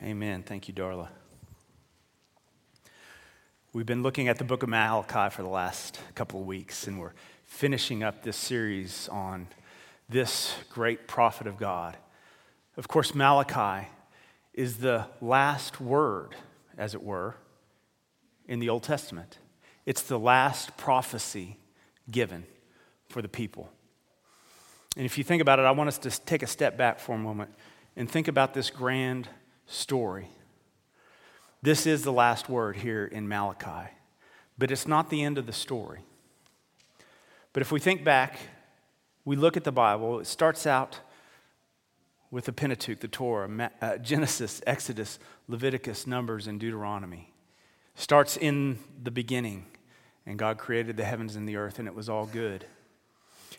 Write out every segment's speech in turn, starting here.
Amen. Thank you, Darla. We've been looking at the book of Malachi for the last couple of weeks, and we're finishing up this series on this great prophet of God. Of course, Malachi is the last word, as it were, in the Old Testament. It's the last prophecy given for the people. And if you think about it, I want us to take a step back for a moment and think about this grand story. This is the last word here in Malachi, but it's not the end of the story. But if we think back, we look at the Bible, it starts out with the Pentateuch, the Torah, uh, Genesis, Exodus, Leviticus, Numbers, and Deuteronomy. Starts in the beginning, and God created the heavens and the earth, and it was all good.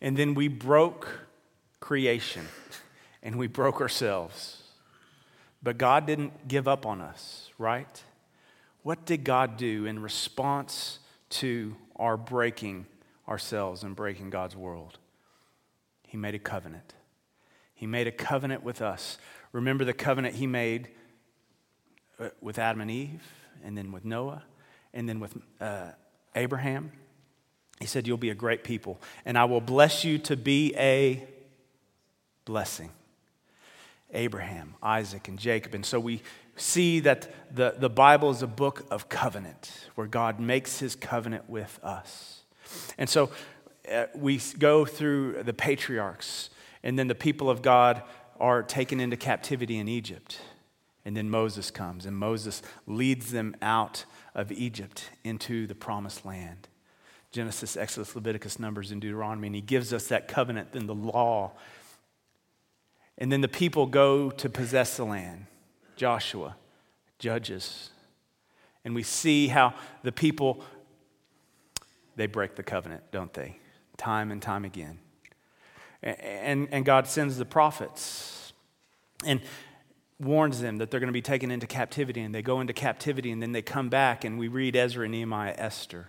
And then we broke creation, and we broke ourselves. But God didn't give up on us, right? What did God do in response to our breaking ourselves and breaking God's world? He made a covenant. He made a covenant with us. Remember the covenant He made uh, with Adam and Eve, and then with Noah, and then with uh, Abraham? He said, You'll be a great people, and I will bless you to be a blessing. Abraham, Isaac, and Jacob. And so we see that the, the Bible is a book of covenant where God makes his covenant with us. And so uh, we go through the patriarchs, and then the people of God are taken into captivity in Egypt. And then Moses comes, and Moses leads them out of Egypt into the promised land. Genesis, Exodus, Leviticus, Numbers, and Deuteronomy. And he gives us that covenant and the law and then the people go to possess the land. Joshua, Judges. And we see how the people, they break the covenant, don't they? Time and time again. And, and God sends the prophets and warns them that they're going to be taken into captivity. And they go into captivity and then they come back, and we read Ezra, Nehemiah, Esther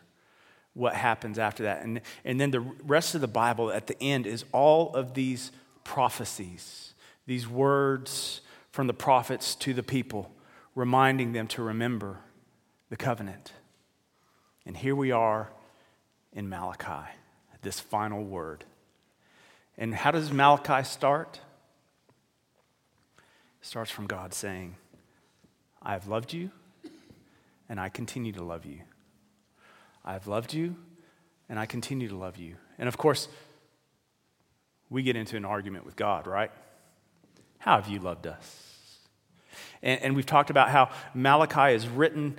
what happens after that. And, and then the rest of the Bible at the end is all of these prophecies these words from the prophets to the people, reminding them to remember the covenant. And here we are in Malachi, this final word. And how does Malachi start? It starts from God saying, I have loved you, and I continue to love you. I have loved you, and I continue to love you. And of course, we get into an argument with God, right? How have you loved us? And, and we've talked about how Malachi is written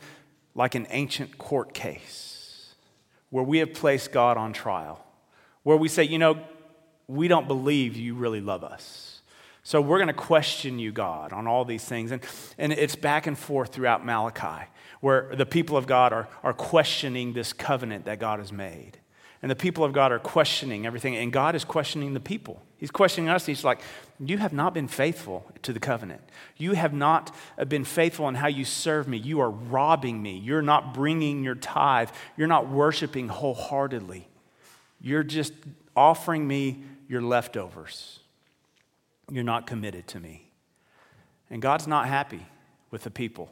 like an ancient court case where we have placed God on trial, where we say, you know, we don't believe you really love us. So we're going to question you, God, on all these things. And, and it's back and forth throughout Malachi, where the people of God are, are questioning this covenant that God has made. And the people of God are questioning everything, and God is questioning the people. He's questioning us. He's like, You have not been faithful to the covenant. You have not uh, been faithful in how you serve me. You are robbing me. You're not bringing your tithe. You're not worshiping wholeheartedly. You're just offering me your leftovers. You're not committed to me. And God's not happy with the people.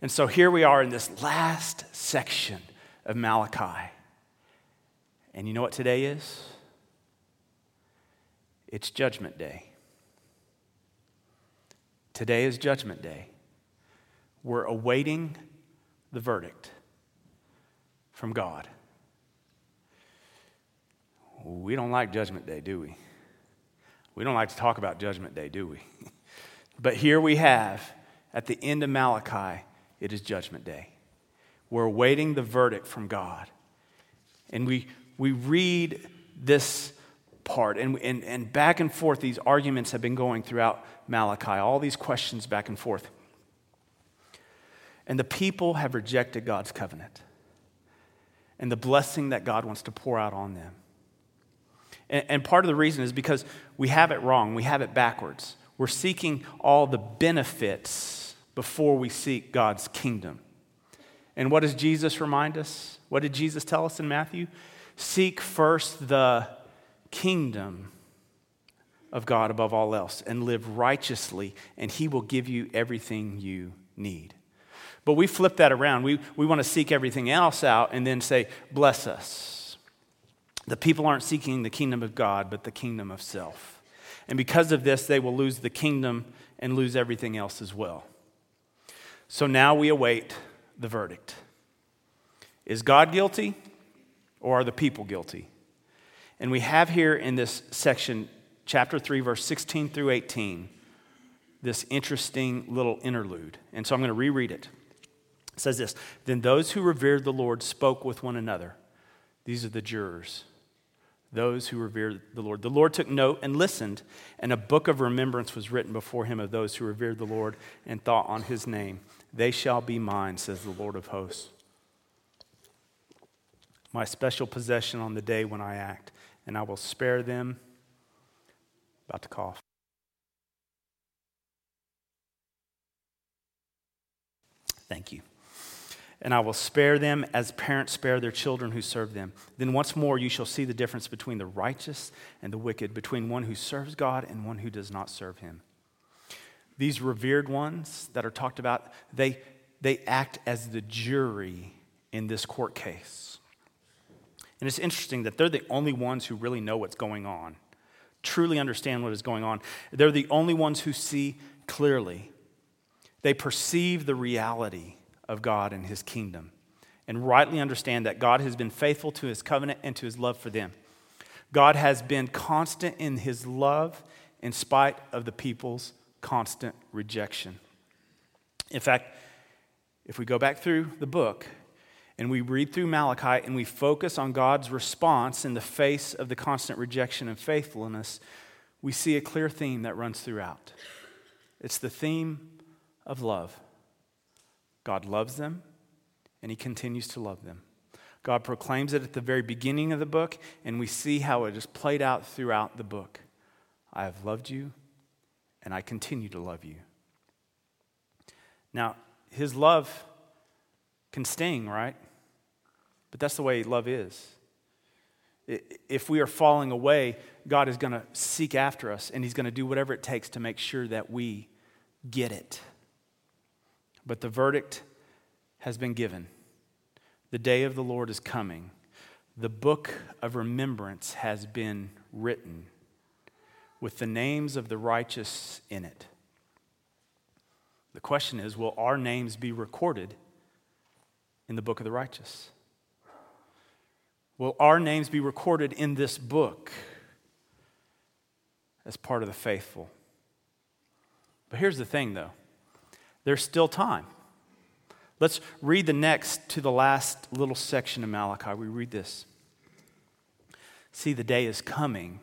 And so here we are in this last section of Malachi. And you know what today is? It's Judgment Day. Today is Judgment Day. We're awaiting the verdict from God. We don't like Judgment Day, do we? We don't like to talk about Judgment Day, do we? but here we have, at the end of Malachi, it is Judgment Day. We're awaiting the verdict from God. And we we read this part, and, and, and back and forth, these arguments have been going throughout Malachi, all these questions back and forth. And the people have rejected God's covenant and the blessing that God wants to pour out on them. And, and part of the reason is because we have it wrong, we have it backwards. We're seeking all the benefits before we seek God's kingdom. And what does Jesus remind us? What did Jesus tell us in Matthew? Seek first the kingdom, of God above all else and live righteously, and He will give you everything you need. But we flip that around. We, we want to seek everything else out and then say, Bless us. The people aren't seeking the kingdom of God, but the kingdom of self. And because of this, they will lose the kingdom and lose everything else as well. So now we await the verdict. Is God guilty or are the people guilty? And we have here in this section, chapter 3, verse 16 through 18, this interesting little interlude. And so I'm going to reread it. It says this Then those who revered the Lord spoke with one another. These are the jurors, those who revered the Lord. The Lord took note and listened, and a book of remembrance was written before him of those who revered the Lord and thought on his name. They shall be mine, says the Lord of hosts. My special possession on the day when I act, and I will spare them. About to cough. Thank you and I will spare them as parents spare their children who serve them. Then once more you shall see the difference between the righteous and the wicked, between one who serves God and one who does not serve him. These revered ones that are talked about, they, they act as the jury in this court case. And it's interesting that they're the only ones who really know what's going on, truly understand what is going on. They're the only ones who see clearly. They perceive the reality of God and his kingdom and rightly understand that God has been faithful to his covenant and to his love for them. God has been constant in his love in spite of the people's constant rejection. In fact, if we go back through the book and we read through Malachi and we focus on God's response in the face of the constant rejection and faithfulness, we see a clear theme that runs throughout. It's the theme of love. God loves them, and He continues to love them. God proclaims it at the very beginning of the book, and we see how it is played out throughout the book. I have loved you, and I continue to love you. Now, His love can sting, right? But that's the way love is. If we are falling away, God is going to seek after us, and He's going to do whatever it takes to make sure that we get it. But the verdict has been given. The day of the Lord is coming. The book of remembrance has been written with the names of the righteous in it. The question is will our names be recorded in the book of the righteous? Will our names be recorded in this book as part of the faithful? But here's the thing, though there's still time. Let's read the next to the last little section of Malachi. We read this See, the day is coming,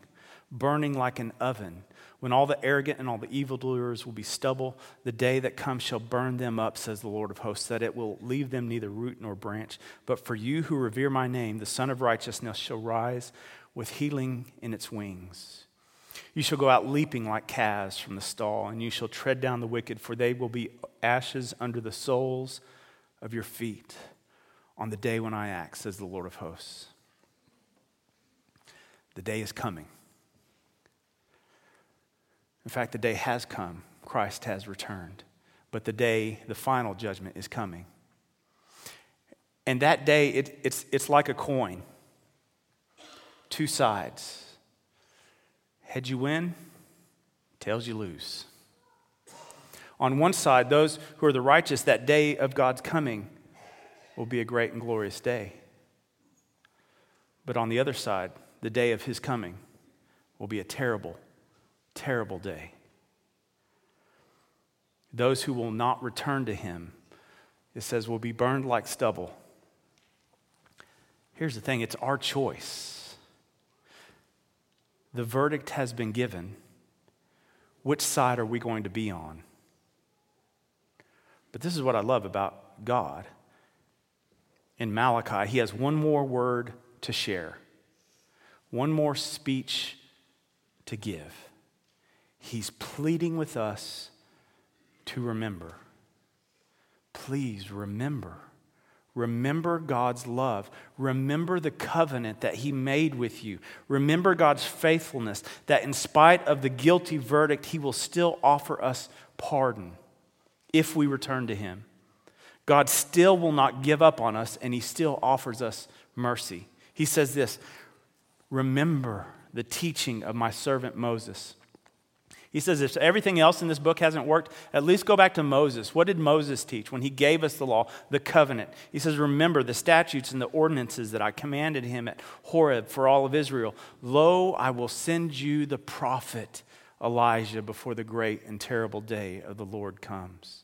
burning like an oven, when all the arrogant and all the evildoers will be stubble. The day that comes shall burn them up, says the Lord of hosts, that it will leave them neither root nor branch. But for you who revere my name, the Son of Righteousness shall rise with healing in its wings. You shall go out leaping like calves from the stall, and you shall tread down the wicked, for they will be ashes under the soles of your feet on the day when I act, says the Lord of hosts. The day is coming. In fact, the day has come. Christ has returned. But the day, the final judgment, is coming. And that day, it, it's, it's like a coin two sides. Head you win, tails you lose. On one side, those who are the righteous, that day of God's coming will be a great and glorious day. But on the other side, the day of his coming will be a terrible, terrible day. Those who will not return to him, it says, will be burned like stubble. Here's the thing it's our choice the verdict has been given. Which side are we going to be on? But this is what I love about God. In Malachi, he has one more word to share, one more speech to give. He's pleading with us to remember. Please remember. Remember God's love. Remember the covenant that He made with you. Remember God's faithfulness, that in spite of the guilty verdict, He will still offer us pardon if we return to Him. God still will not give up on us, and He still offers us mercy. He says this Remember the teaching of my servant Moses he says, if everything else in this book hasn't worked, at least go back to Moses. What did Moses teach when he gave us the law, the covenant? He says, Remember the statutes and the ordinances that I commanded him at Horeb for all of Israel. Lo, I will send you the prophet Elijah before the great and terrible day of the Lord comes.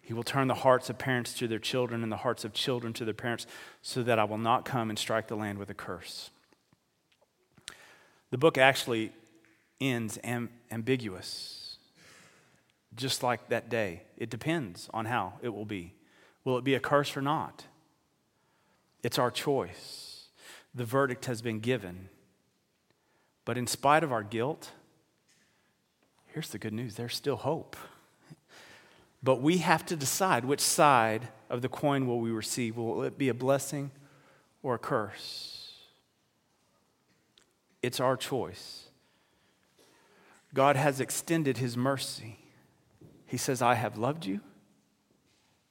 He will turn the hearts of parents to their children and the hearts of children to their parents, so that I will not come and strike the land with a curse. The book actually ends am- ambiguous, just like that day. It depends on how it will be. Will it be a curse or not? It's our choice. The verdict has been given. But in spite of our guilt, here's the good news there's still hope. But we have to decide which side of the coin will we receive. Will it be a blessing or a curse? It's our choice. God has extended his mercy. He says, I have loved you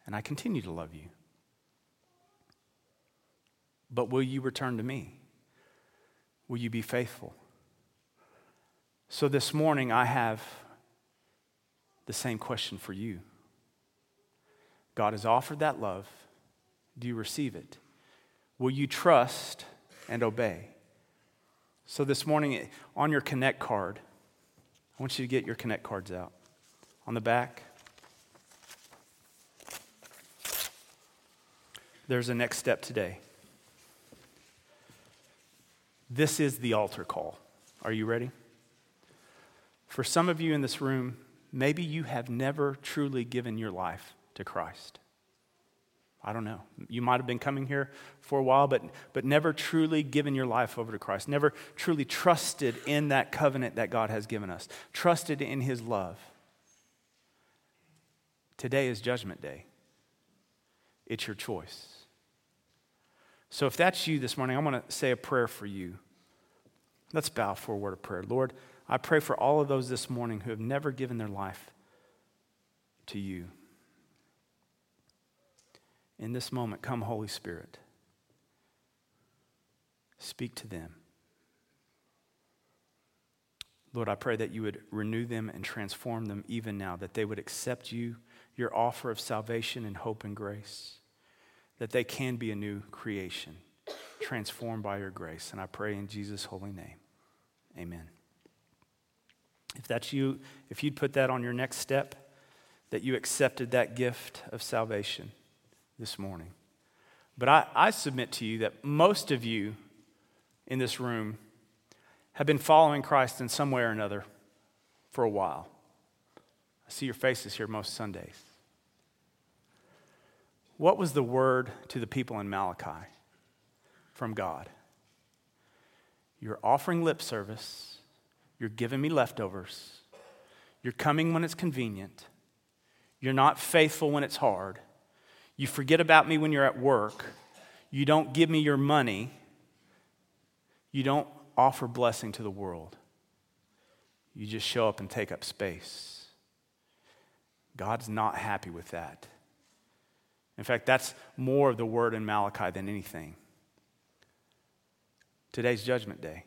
and I continue to love you. But will you return to me? Will you be faithful? So this morning, I have the same question for you. God has offered that love. Do you receive it? Will you trust and obey? So this morning, on your Connect card, I want you to get your Connect cards out. On the back, there's a next step today. This is the altar call. Are you ready? For some of you in this room, maybe you have never truly given your life to Christ. I don't know. You might have been coming here for a while, but, but never truly given your life over to Christ, never truly trusted in that covenant that God has given us, trusted in His love. Today is Judgment Day. It's your choice. So if that's you this morning, I want to say a prayer for you. Let's bow for a word of prayer. Lord, I pray for all of those this morning who have never given their life to you. In this moment, come, Holy Spirit. Speak to them. Lord, I pray that you would renew them and transform them even now, that they would accept you, your offer of salvation and hope and grace, that they can be a new creation, transformed by your grace. And I pray in Jesus' holy name. Amen. If that's you, if you'd put that on your next step, that you accepted that gift of salvation this morning. But I, I submit to you that most of you in this room have been following Christ in some way or another for a while. I see your faces here most Sundays. What was the word to the people in Malachi from God? You're offering lip service, you're giving me leftovers, you're coming when it's convenient, you're not faithful when it's hard, you forget about me when you're at work. You don't give me your money. You don't offer blessing to the world. You just show up and take up space. God's not happy with that. In fact, that's more of the word in Malachi than anything. Today's judgment day.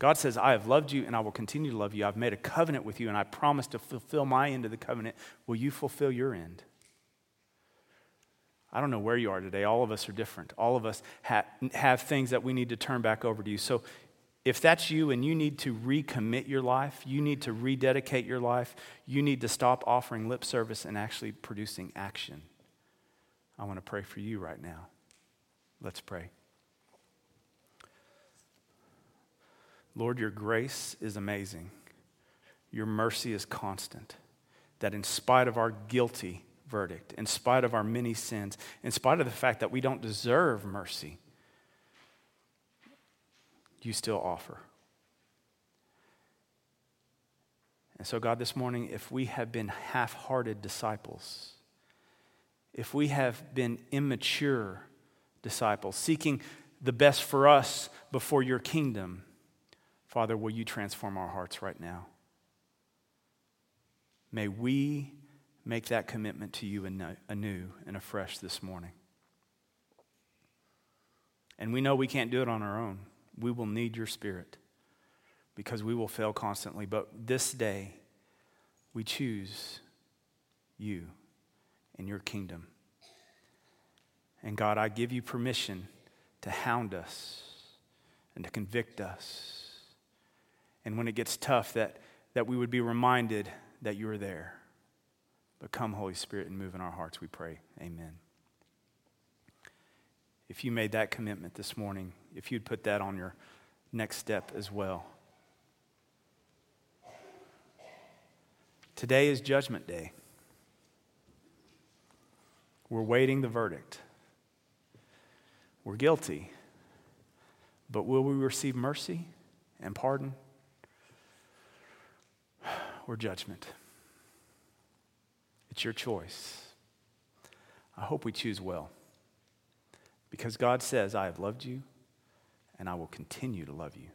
God says, I have loved you and I will continue to love you. I've made a covenant with you and I promise to fulfill my end of the covenant. Will you fulfill your end? I don't know where you are today. All of us are different. All of us ha- have things that we need to turn back over to you. So if that's you and you need to recommit your life, you need to rededicate your life, you need to stop offering lip service and actually producing action. I want to pray for you right now. Let's pray. Lord, your grace is amazing. Your mercy is constant. That in spite of our guilty, verdict, in spite of our many sins, in spite of the fact that we don't deserve mercy, you still offer. And so, God, this morning, if we have been half hearted disciples, if we have been immature disciples, seeking the best for us before your kingdom, Father, will you transform our hearts right now? May we make that commitment to you anew and afresh this morning. And we know we can't do it on our own. We will need your spirit because we will fail constantly. But this day, we choose you and your kingdom. And God, I give you permission to hound us and to convict us. And when it gets tough, that, that we would be reminded that you are there. But come, Holy Spirit, and move in our hearts, we pray. Amen. If you made that commitment this morning, if you'd put that on your next step as well. Today is Judgment Day. We're waiting the verdict. We're guilty. But will we receive mercy and pardon or judgment? It's your choice. I hope we choose well. Because God says, I have loved you and I will continue to love you.